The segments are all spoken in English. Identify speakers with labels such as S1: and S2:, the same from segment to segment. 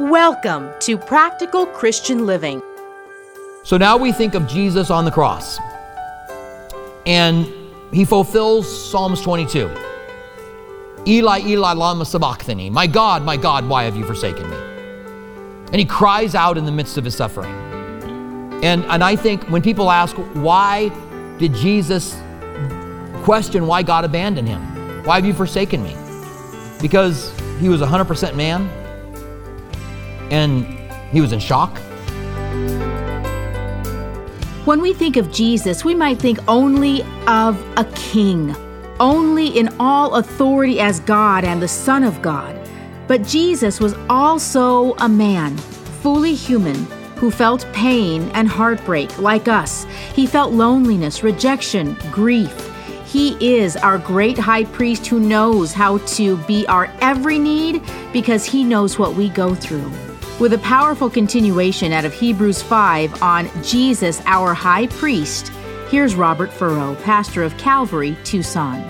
S1: Welcome to Practical Christian Living.
S2: So now we think of Jesus on the cross. And he fulfills Psalms 22. Eli, Eli, lama sabachthani. My God, my God, why have you forsaken me? And he cries out in the midst of his suffering. And, and I think when people ask, why did Jesus question why God abandoned him? Why have you forsaken me? Because he was 100% man and he was in shock.
S3: When we think of Jesus, we might think only of a king, only in all authority as God and the Son of God. But Jesus was also a man, fully human, who felt pain and heartbreak like us. He felt loneliness, rejection, grief. He is our great high priest who knows how to be our every need because he knows what we go through. With a powerful continuation out of Hebrews 5 on Jesus, our high priest, here's Robert Furrow, pastor of Calvary, Tucson.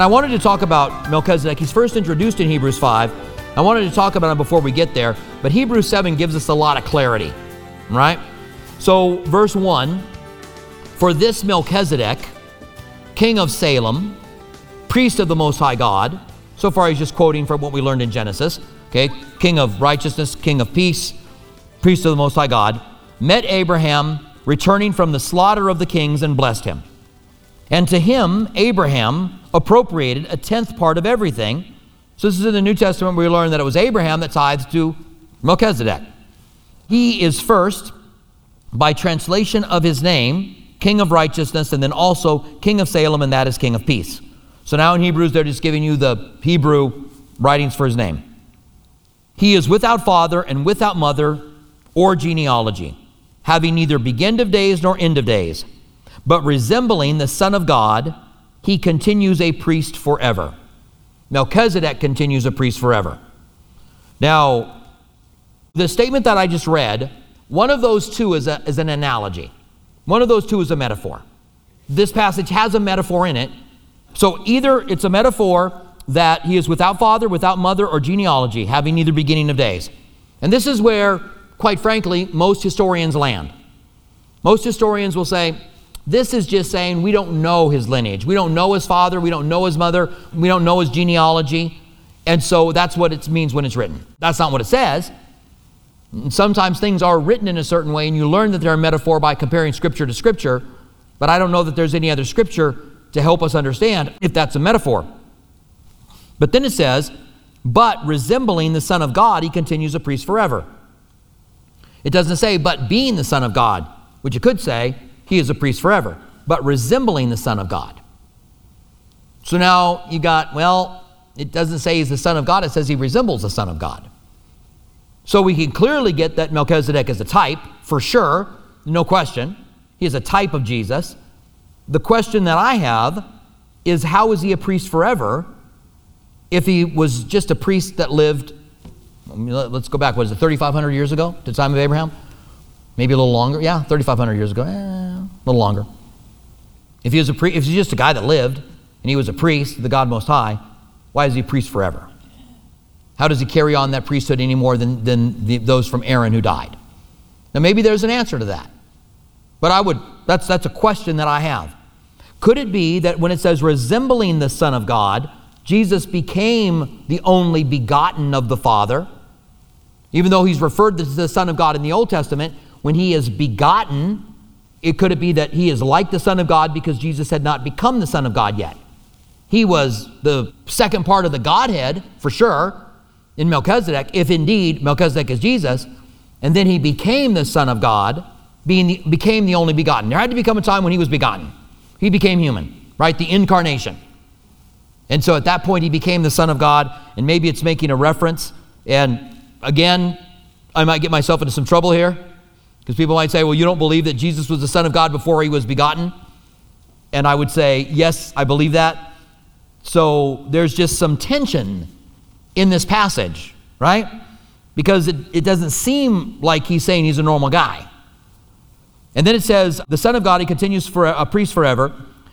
S2: I wanted to talk about Melchizedek. He's first introduced in Hebrews 5. I wanted to talk about him before we get there, but Hebrews 7 gives us a lot of clarity, right? So, verse 1 For this Melchizedek, king of Salem, priest of the Most High God, so far, he's just quoting from what we learned in Genesis. Okay, king of righteousness, king of peace, priest of the Most High God, met Abraham returning from the slaughter of the kings and blessed him. And to him, Abraham appropriated a tenth part of everything. So, this is in the New Testament where we learn that it was Abraham that tithed to Melchizedek. He is first, by translation of his name, King of Righteousness, and then also King of Salem, and that is King of Peace. So now in Hebrews, they're just giving you the Hebrew writings for his name. He is without father and without mother or genealogy, having neither beginning of days nor end of days, but resembling the Son of God, he continues a priest forever. Melchizedek continues a priest forever. Now, the statement that I just read, one of those two is, a, is an analogy. One of those two is a metaphor. This passage has a metaphor in it, so either it's a metaphor that he is without father, without mother, or genealogy, having neither beginning of days. And this is where, quite frankly, most historians land. Most historians will say, this is just saying we don't know his lineage. We don't know his father. We don't know his mother. We don't know his genealogy. And so that's what it means when it's written. That's not what it says. Sometimes things are written in a certain way, and you learn that they're a metaphor by comparing scripture to scripture. But I don't know that there's any other scripture to help us understand if that's a metaphor. But then it says, but resembling the Son of God, he continues a priest forever. It doesn't say, but being the Son of God, which you could say, he is a priest forever, but resembling the Son of God. So now you got, well, it doesn't say he's the Son of God, it says he resembles the Son of God. So we can clearly get that Melchizedek is a type, for sure, no question. He is a type of Jesus. The question that I have is how is he a priest forever if he was just a priest that lived, let's go back, what is it, 3,500 years ago to the time of Abraham? Maybe a little longer? Yeah, 3,500 years ago. Eh, a little longer. If he was a pri- if he's just a guy that lived and he was a priest, the God Most High, why is he a priest forever? How does he carry on that priesthood any more than, than the, those from Aaron who died? Now, maybe there's an answer to that. But I would, that's, that's a question that I have. Could it be that when it says resembling the Son of God, Jesus became the only begotten of the Father? Even though he's referred to as the Son of God in the Old Testament, when he is begotten, it could it be that he is like the Son of God because Jesus had not become the Son of God yet? He was the second part of the Godhead, for sure, in Melchizedek, if indeed Melchizedek is Jesus, and then he became the Son of God, being the, became the only begotten. There had to become a time when he was begotten. He became human, right? The incarnation. And so at that point, he became the Son of God, and maybe it's making a reference. And again, I might get myself into some trouble here because people might say, well, you don't believe that Jesus was the Son of God before he was begotten? And I would say, yes, I believe that. So there's just some tension in this passage, right? Because it, it doesn't seem like he's saying he's a normal guy. And then it says, The Son of God, he continues for a priest forever.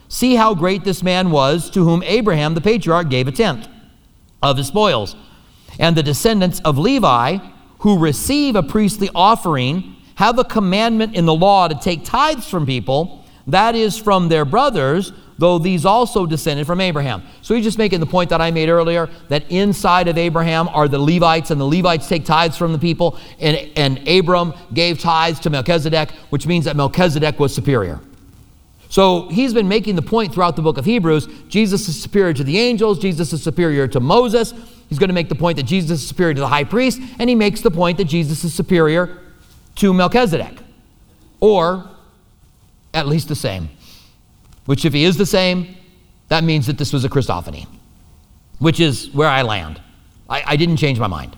S2: See how great this man was to whom Abraham, the patriarch, gave a tenth. of his spoils. And the descendants of Levi, who receive a priestly offering, have a commandment in the law to take tithes from people, that is from their brothers, though these also descended from Abraham. So he's just making the point that I made earlier that inside of Abraham are the Levites, and the Levites take tithes from the people, and, and Abram gave tithes to Melchizedek, which means that Melchizedek was superior. So he's been making the point throughout the book of Hebrews Jesus is superior to the angels, Jesus is superior to Moses. He's going to make the point that Jesus is superior to the high priest, and he makes the point that Jesus is superior to Melchizedek, or at least the same. Which, if he is the same, that means that this was a Christophany, which is where I land. I, I didn't change my mind.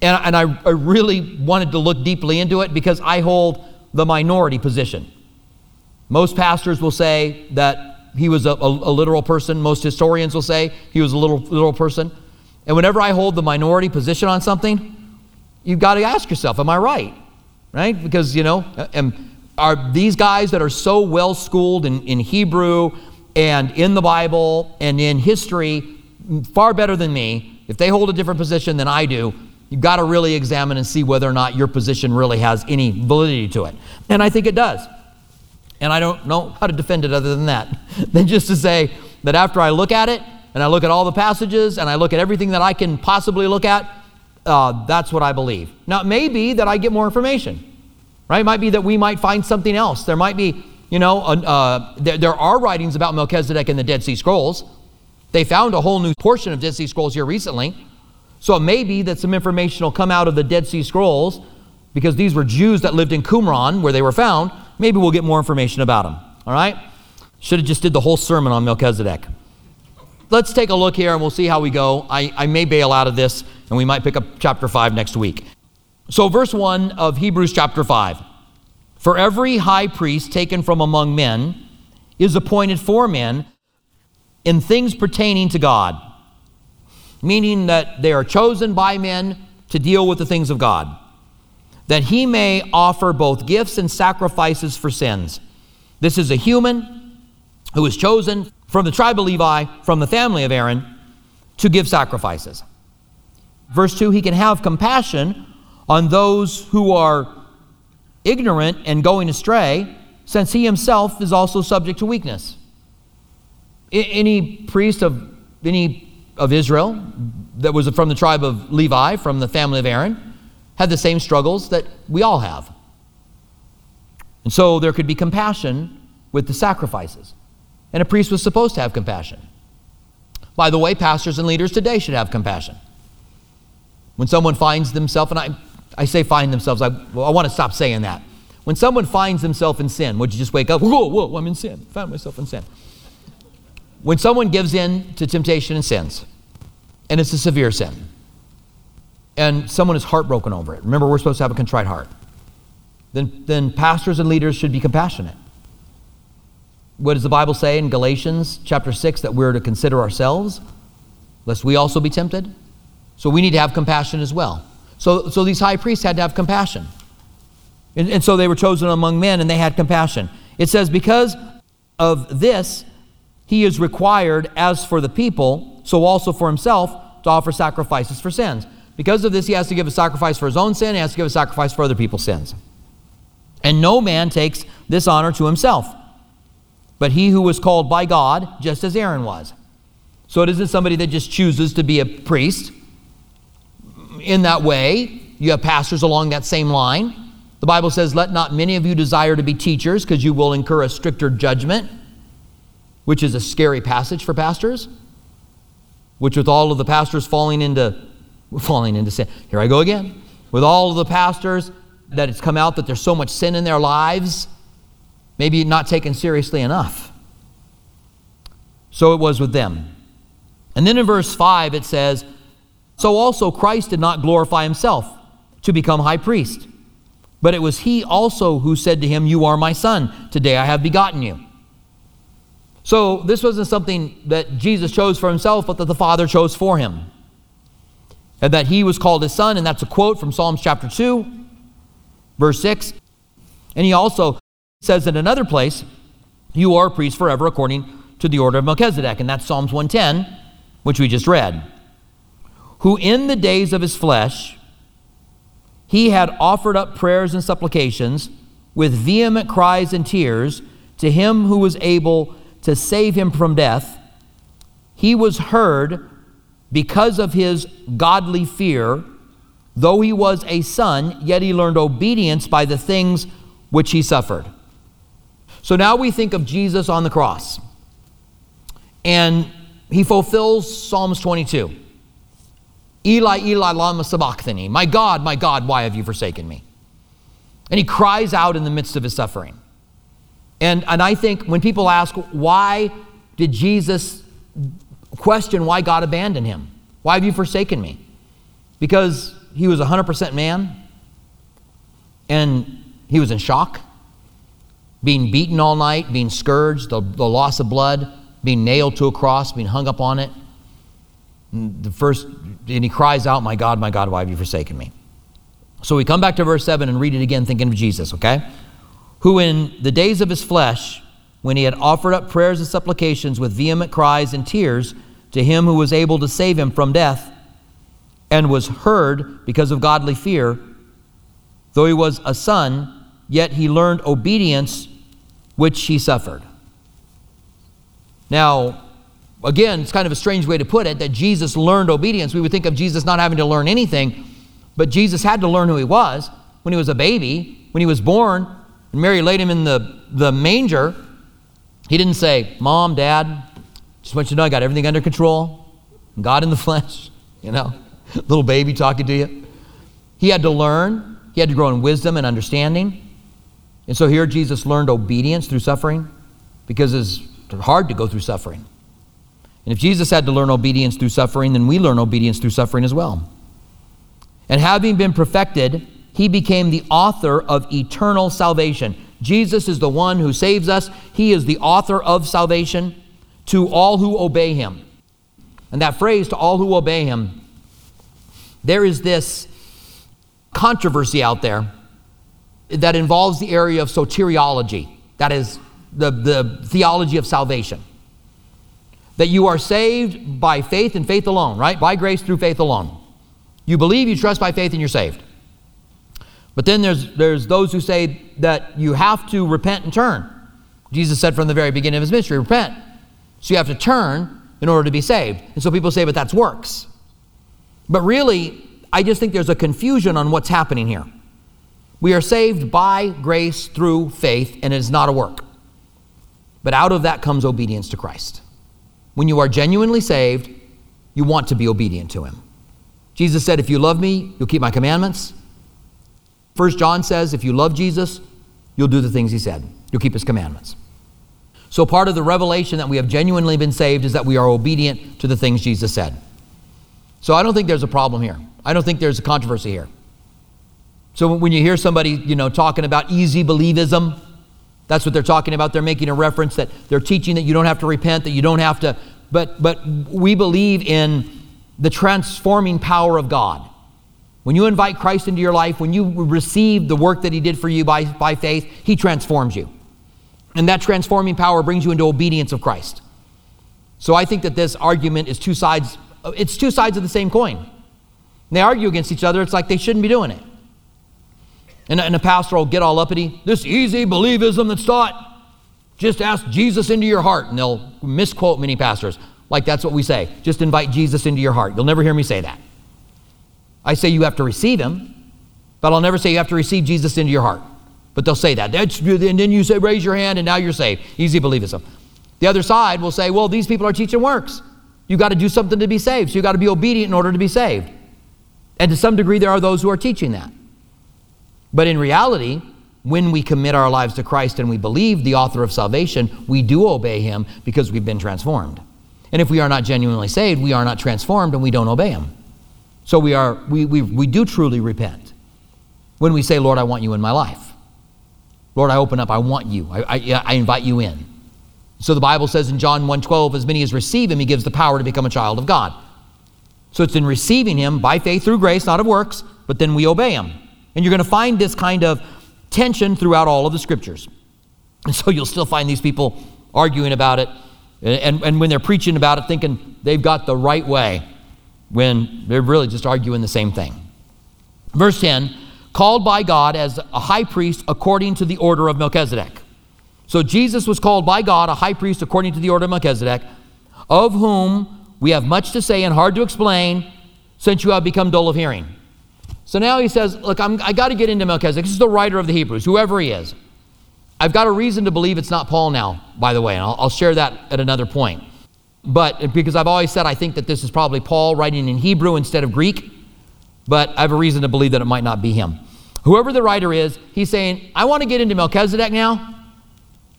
S2: And, and I, I really wanted to look deeply into it because I hold the minority position. Most pastors will say that he was a, a, a, literal person. Most historians will say he was a little, literal person. And whenever I hold the minority position on something, you've got to ask yourself, am I right? Right? Because, you know, am, are these guys that are so well schooled in, in Hebrew and in the Bible and in history far better than me, if they hold a different position than I do, you've got to really examine and see whether or not your position really has any validity to it. And I think it does. And I don't know how to defend it other than that, than just to say that after I look at it and I look at all the passages and I look at everything that I can possibly look at, uh, that's what I believe. Now, it may be that I get more information, right? It might be that we might find something else. There might be, you know, uh, there, there are writings about Melchizedek in the Dead Sea Scrolls. They found a whole new portion of Dead Sea Scrolls here recently. So it may be that some information will come out of the Dead Sea Scrolls because these were Jews that lived in Qumran where they were found maybe we'll get more information about them. All right? Should have just did the whole sermon on Melchizedek. Let's take a look here and we'll see how we go. I, I may bail out of this and we might pick up chapter 5 next week. So, verse 1 of Hebrews chapter 5 For every high priest taken from among men is appointed for men in things pertaining to God, meaning that they are chosen by men to deal with the things of God that he may offer both gifts and sacrifices for sins. This is a human who is chosen from the tribe of Levi, from the family of Aaron, to give sacrifices. Verse 2 He can have compassion on those who are ignorant and going astray, since he himself is also subject to weakness. Any priest of any of Israel that was from the tribe of Levi, from the family of Aaron, had the same struggles that we all have. And so there could be compassion with the sacrifices. And a priest was supposed to have compassion. By the way, pastors and leaders today should have compassion. When someone finds themselves, and I, I say find themselves, I, well, I want to stop saying that. When someone finds himself in sin, would you just wake up, whoa, whoa, I'm in sin, found myself in sin. When someone gives in to temptation and sins, and it's a severe sin, and someone is heartbroken over it. Remember, we're supposed to have a contrite heart. Then, then pastors and leaders should be compassionate. What does the Bible say in Galatians chapter 6 that we're to consider ourselves, lest we also be tempted? So we need to have compassion as well. So, so these high priests had to have compassion. And, and so they were chosen among men and they had compassion. It says, Because of this, he is required, as for the people, so also for himself, to offer sacrifices for sins. Because of this, he has to give a sacrifice for his own sin, he has to give a sacrifice for other people's sins. And no man takes this honor to himself, but he who was called by God, just as Aaron was. So it isn't somebody that just chooses to be a priest. In that way, you have pastors along that same line. The Bible says, Let not many of you desire to be teachers, because you will incur a stricter judgment, which is a scary passage for pastors. Which, with all of the pastors falling into falling into sin. Here I go again. With all of the pastors that it's come out that there's so much sin in their lives, maybe not taken seriously enough. So it was with them. And then in verse 5 it says, So also Christ did not glorify himself to become high priest, but it was he also who said to him, You are my son, today I have begotten you. So this wasn't something that Jesus chose for himself, but that the Father chose for him and that he was called his son, and that's a quote from Psalms chapter 2, verse 6. And he also says in another place, You are a priest forever according to the order of Melchizedek, and that's Psalms 110, which we just read. Who in the days of his flesh he had offered up prayers and supplications with vehement cries and tears to him who was able to save him from death. He was heard because of his godly fear. Though he was a son, yet he learned obedience by the things which he suffered. So now we think of Jesus on the cross, and he fulfills Psalms 22. Eli, Eli, lama sabachthani. My God, my God, why have you forsaken me? And he cries out in the midst of his suffering. And, and I think when people ask, why did Jesus question why God abandoned him? Why have you forsaken me? Because he was 100% man and he was in shock, being beaten all night, being scourged, the, the loss of blood, being nailed to a cross, being hung up on it. The first, and he cries out, My God, my God, why have you forsaken me? So we come back to verse 7 and read it again, thinking of Jesus, okay? Who in the days of his flesh, when he had offered up prayers and supplications with vehement cries and tears to him who was able to save him from death, and was heard because of godly fear, though he was a son, yet he learned obedience which he suffered. Now, again, it's kind of a strange way to put it that Jesus learned obedience. We would think of Jesus not having to learn anything, but Jesus had to learn who he was when he was a baby, when he was born, and Mary laid him in the, the manger. He didn't say, Mom, Dad, just want you to know I got everything under control. God in the flesh, you know, little baby talking to you. He had to learn, he had to grow in wisdom and understanding. And so here Jesus learned obedience through suffering because it's hard to go through suffering. And if Jesus had to learn obedience through suffering, then we learn obedience through suffering as well. And having been perfected, he became the author of eternal salvation. Jesus is the one who saves us, he is the author of salvation to all who obey him. And that phrase, to all who obey him, there is this controversy out there that involves the area of soteriology, that is, the, the theology of salvation that you are saved by faith and faith alone, right? By grace through faith alone. You believe, you trust by faith, and you're saved. But then there's, there's those who say that you have to repent and turn. Jesus said from the very beginning of his ministry, repent. So you have to turn in order to be saved. And so people say, but that's works. But really, I just think there's a confusion on what's happening here. We are saved by grace through faith, and it is not a work. But out of that comes obedience to Christ. When you are genuinely saved, you want to be obedient to him. Jesus said, If you love me, you'll keep my commandments. First John says, If you love Jesus, you'll do the things he said. You'll keep his commandments. So, part of the revelation that we have genuinely been saved is that we are obedient to the things Jesus said. So, I don't think there's a problem here. I don't think there's a controversy here. So, when you hear somebody, you know, talking about easy believism, that's what they're talking about. They're making a reference that they're teaching that you don't have to repent, that you don't have to, but, but we believe in the transforming power of God. When you invite Christ into your life, when you receive the work that He did for you by, by faith, He transforms you. And that transforming power brings you into obedience of Christ. So I think that this argument is two sides, it's two sides of the same coin. And they argue against each other, it's like they shouldn't be doing it. And, and a pastor will get all uppity. This easy believism that's taught. Just ask Jesus into your heart. And they'll misquote many pastors. Like that's what we say. Just invite Jesus into your heart. You'll never hear me say that. I say you have to receive him, but I'll never say you have to receive Jesus into your heart. But they'll say that. That's, and then you say, raise your hand, and now you're saved. Easy believism. The other side will say, well, these people are teaching works. You've got to do something to be saved. So you've got to be obedient in order to be saved. And to some degree, there are those who are teaching that. But in reality, when we commit our lives to Christ and we believe the author of salvation, we do obey him because we've been transformed. And if we are not genuinely saved, we are not transformed and we don't obey him. So we, are, we, we, we do truly repent when we say, Lord, I want you in my life. Lord, I open up, I want you. I, I, I invite you in. So the Bible says in John 1:12, as many as receive him, he gives the power to become a child of God. So it's in receiving him by faith through grace, not of works, but then we obey him. And you're going to find this kind of tension throughout all of the scriptures. And so you'll still find these people arguing about it, and, and when they're preaching about it, thinking they've got the right way. when they're really just arguing the same thing. Verse 10 called by God as a high priest according to the order of Melchizedek. So Jesus was called by God a high priest according to the order of Melchizedek, of whom we have much to say and hard to explain, since you have become dull of hearing. So now he says, Look, I'm, I got to get into Melchizedek. This is the writer of the Hebrews, whoever he is. I've got a reason to believe it's not Paul now, by the way, and I'll, I'll share that at another point. But because I've always said I think that this is probably Paul writing in Hebrew instead of Greek, but I have a reason to believe that it might not be him. Whoever the writer is, he's saying, I want to get into Melchizedek now,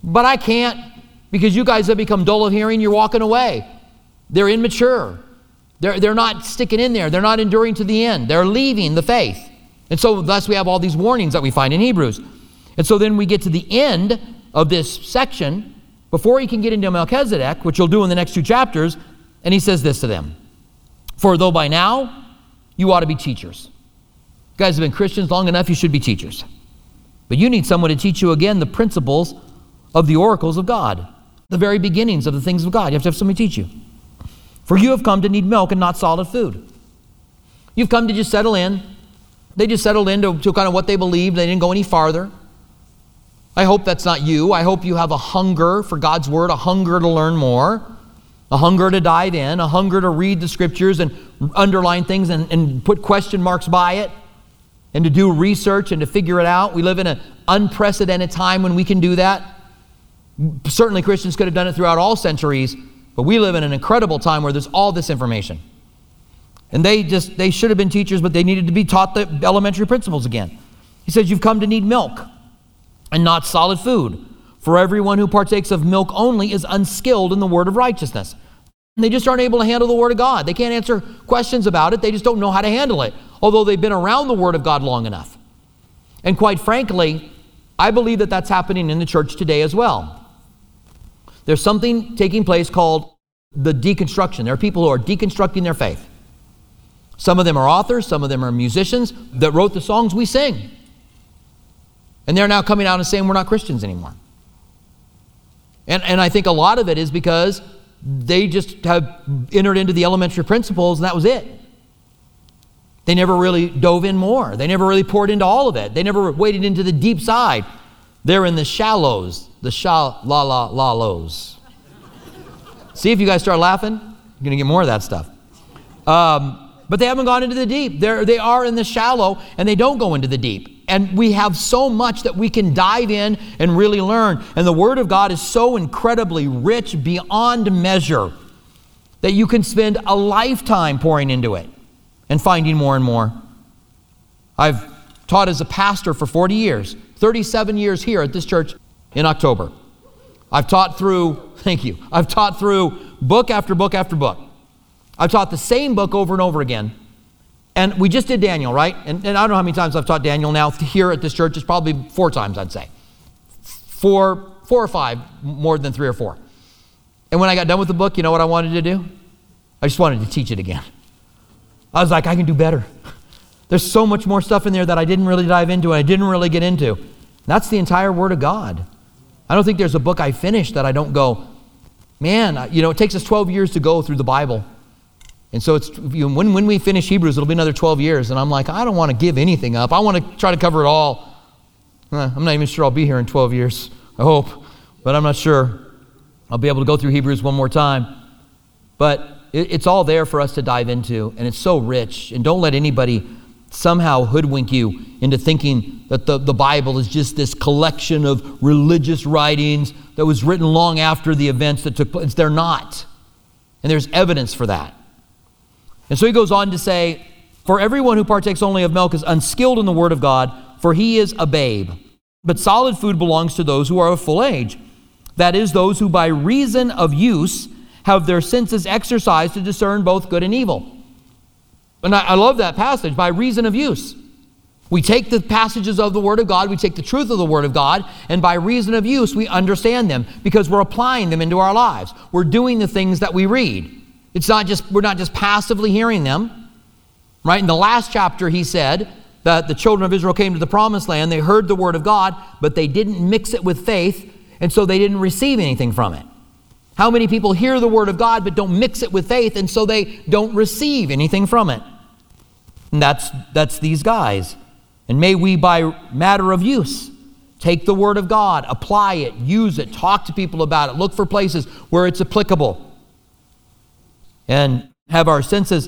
S2: but I can't because you guys have become dull of hearing, you're walking away. They're immature. They're, they're not sticking in there. They're not enduring to the end. They're leaving the faith. And so, thus, we have all these warnings that we find in Hebrews. And so then we get to the end of this section before he can get into Melchizedek, which he'll do in the next two chapters, and he says this to them For though by now you ought to be teachers. You guys have been Christians long enough, you should be teachers. But you need someone to teach you again the principles of the oracles of God, the very beginnings of the things of God. You have to have somebody teach you. For you have come to need milk and not solid food. You've come to just settle in. They just settled into to kind of what they believed. They didn't go any farther. I hope that's not you. I hope you have a hunger for God's word, a hunger to learn more, a hunger to dive in, a hunger to read the scriptures and underline things and, and put question marks by it, and to do research and to figure it out. We live in an unprecedented time when we can do that. Certainly, Christians could have done it throughout all centuries, but we live in an incredible time where there's all this information. And they just, they should have been teachers, but they needed to be taught the elementary principles again. He says, You've come to need milk and not solid food. For everyone who partakes of milk only is unskilled in the word of righteousness. And they just aren't able to handle the word of God. They can't answer questions about it, they just don't know how to handle it, although they've been around the word of God long enough. And quite frankly, I believe that that's happening in the church today as well. There's something taking place called the deconstruction. There are people who are deconstructing their faith. Some of them are authors, some of them are musicians that wrote the songs we sing. And they're now coming out and saying we're not Christians anymore. And, and I think a lot of it is because they just have entered into the elementary principles and that was it. They never really dove in more. They never really poured into all of it. They never waded into the deep side. They're in the shallows, the sha la la la lows. See if you guys start laughing, you're to get more of that stuff. Um, but they haven't gone into the deep. They're, they are in the shallow and they don't go into the deep and we have so much that we can dive in and really learn. And the Word of God is so incredibly rich beyond measure that you can spend a lifetime pouring into it and finding more and more. I've taught as a pastor for 40 years, 37 years here at this church in October. I've taught through, thank you, I've taught through book after book after book. I've taught the same book over and over again and we just did Daniel, right? And, and I don't know how many times I've taught Daniel now here at this church. It's probably four times, I'd say. Four, four or five, more than three or four. And when I got done with the book, you know what I wanted to do? I just wanted to teach it again. I was like, I can do better. There's so much more stuff in there that I didn't really dive into and I didn't really get into. That's the entire Word of God. I don't think there's a book I finished that I don't go, man, you know, it takes us 12 years to go through the Bible. And so it's you know, when, when we finish Hebrews, it'll be another 12 years. And I'm like, I don't want to give anything up. I want to try to cover it all. I'm not even sure I'll be here in 12 years. I hope, but I'm not sure. I'll be able to go through Hebrews one more time. But it, it's all there for us to dive into, and it's so rich. And don't let anybody somehow hoodwink you into thinking that the, the Bible is just this collection of religious writings that was written long after the events that took place. They're not. And there's evidence for that. And so he goes on to say, For everyone who partakes only of milk is unskilled in the word of God, for he is a babe. But solid food belongs to those who are of full age. That is, those who by reason of use have their senses exercised to discern both good and evil. And I, I love that passage, by reason of use. We take the passages of the Word of God, we take the truth of the Word of God, and by reason of use, we understand them because we're applying them into our lives. We're doing the things that we read. It's not just, we're not just passively hearing them. Right? In the last chapter, he said that the children of Israel came to the promised land, they heard the word of God, but they didn't mix it with faith, and so they didn't receive anything from it. How many people hear the word of God but don't mix it with faith and so they don't receive anything from it? And that's, that's these guys. And may we, by matter of use, take the word of God, apply it, use it, talk to people about it, look for places where it's applicable, and have our senses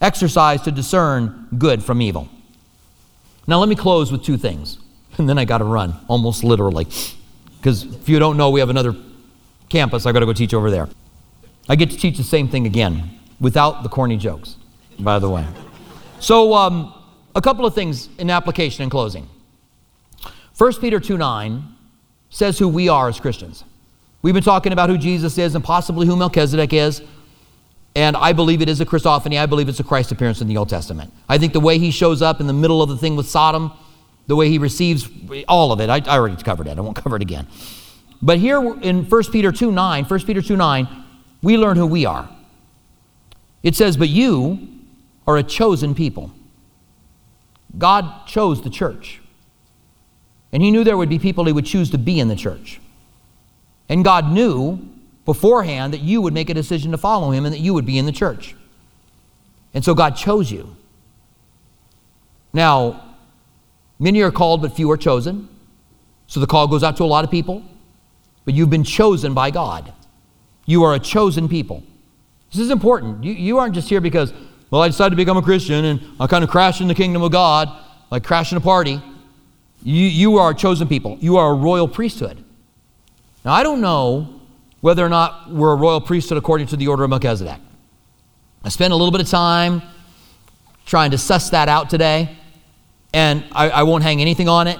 S2: exercised to discern good from evil. Now, let me close with two things, and then I got to run, almost literally. Because if you don't know, we have another campus. I got to go teach over there. I get to teach the same thing again without the corny jokes, by the way. So, um, a couple of things in application and closing. 1 Peter 2 9 says who we are as Christians. We've been talking about who Jesus is and possibly who Melchizedek is. And I believe it is a Christophany. I believe it's a Christ appearance in the Old Testament. I think the way he shows up in the middle of the thing with Sodom, the way he receives all of it, I, I already covered it. I won't cover it again. But here in 1 Peter 2 9, 1 Peter 2 9, we learn who we are. It says, But you are a chosen people. God chose the church. And he knew there would be people he would choose to be in the church. And God knew beforehand that you would make a decision to follow him and that you would be in the church. And so God chose you. Now, many are called, but few are chosen. So the call goes out to a lot of people, but you've been chosen by God. You are a chosen people. This is important. You, you aren't just here because, well, I decided to become a Christian and I kind of crashed in the kingdom of God, like crashing a party. You, you are a chosen people. You are a royal priesthood. Now, I don't know whether or not we're a royal priesthood according to the order of Melchizedek. I spent a little bit of time trying to suss that out today, and I, I won't hang anything on it,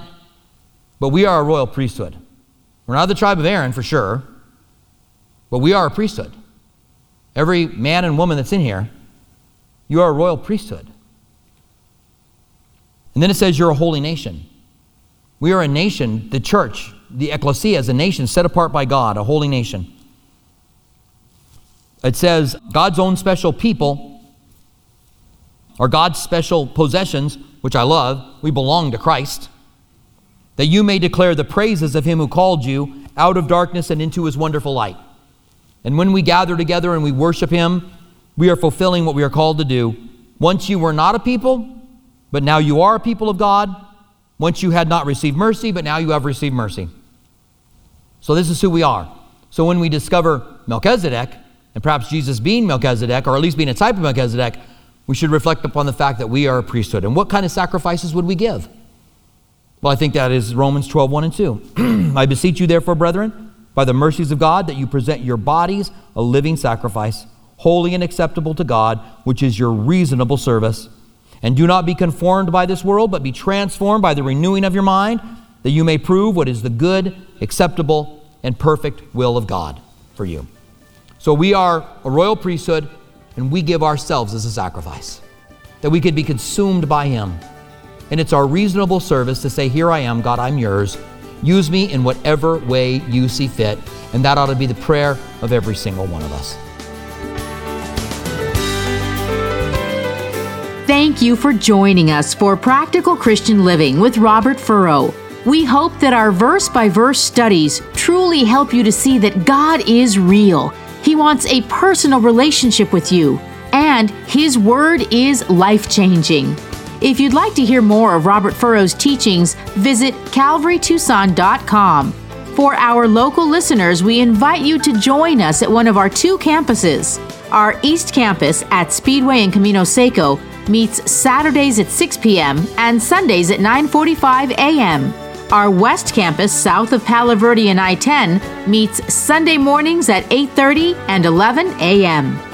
S2: but we are a royal priesthood. We're not the tribe of Aaron for sure, but we are a priesthood. Every man and woman that's in here, you are a royal priesthood. And then it says you're a holy nation. We are a nation, the church, the ecclesia is a nation set apart by God, a holy nation. It says God's own special people are God's special possessions, which I love. We belong to Christ. That you may declare the praises of him who called you out of darkness and into his wonderful light. And when we gather together and we worship him, we are fulfilling what we are called to do. Once you were not a people, but now you are a people of God. Once you had not received mercy, but now you have received mercy. So this is who we are. So when we discover Melchizedek, and perhaps Jesus being Melchizedek, or at least being a type of Melchizedek, we should reflect upon the fact that we are a priesthood. And what kind of sacrifices would we give? Well, I think that is Romans 12, 1 and 2. I beseech you, therefore, brethren, by the mercies of God, that you present your bodies a living sacrifice, holy and acceptable to God, which is your reasonable service. And do not be conformed by this world, but be transformed by the renewing of your mind, that you may prove what is the good, acceptable, and perfect will of God for you. So we are a royal priesthood, and we give ourselves as a sacrifice, that we could be consumed by Him. And it's our reasonable service to say, Here I am, God, I'm yours. Use me in whatever way you see fit. And that ought to be the prayer of every single one of us.
S3: Thank you for joining us for Practical Christian Living with Robert Furrow. We hope that our verse by verse studies truly help you to see that God is real. He wants a personal relationship with you, and His Word is life changing. If you'd like to hear more of Robert Furrow's teachings, visit calvarytucson.com. For our local listeners, we invite you to join us at one of our two campuses. Our East Campus at Speedway and Camino Seco meets Saturdays at 6 p.m. and Sundays at 9:45 a.m. Our West Campus south of Palo Verde and I-10 meets Sunday mornings at 8:30 and 11 a.m.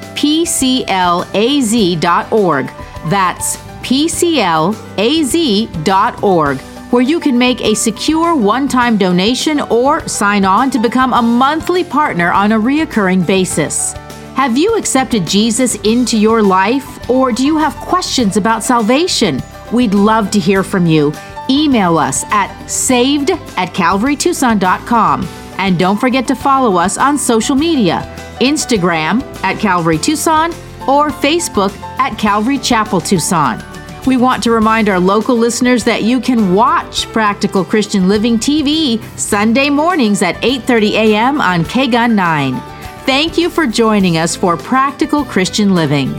S3: pclaz.org. That's pclaz.org where you can make a secure one time donation or sign on to become a monthly partner on a reoccurring basis. Have you accepted Jesus into your life, or do you have questions about salvation? We'd love to hear from you. Email us at saved at calvarytucson.com. And don't forget to follow us on social media Instagram at Calvary Tucson or Facebook at Calvary Chapel Tucson. We want to remind our local listeners that you can watch Practical Christian Living TV Sunday mornings at 8:30 a.m. on KGUN 9. Thank you for joining us for Practical Christian Living.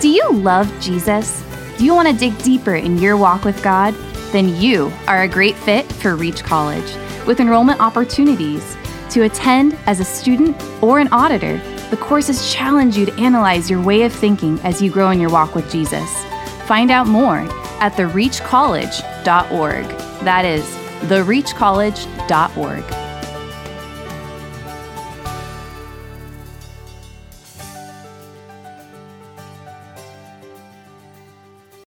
S4: Do you love Jesus? Do you want to dig deeper in your walk with God? Then you are a great fit for Reach College with enrollment opportunities. To attend as a student or an auditor, the courses challenge you to analyze your way of thinking as you grow in your walk with Jesus. Find out more at thereachcollege.org. That is, thereachcollege.org.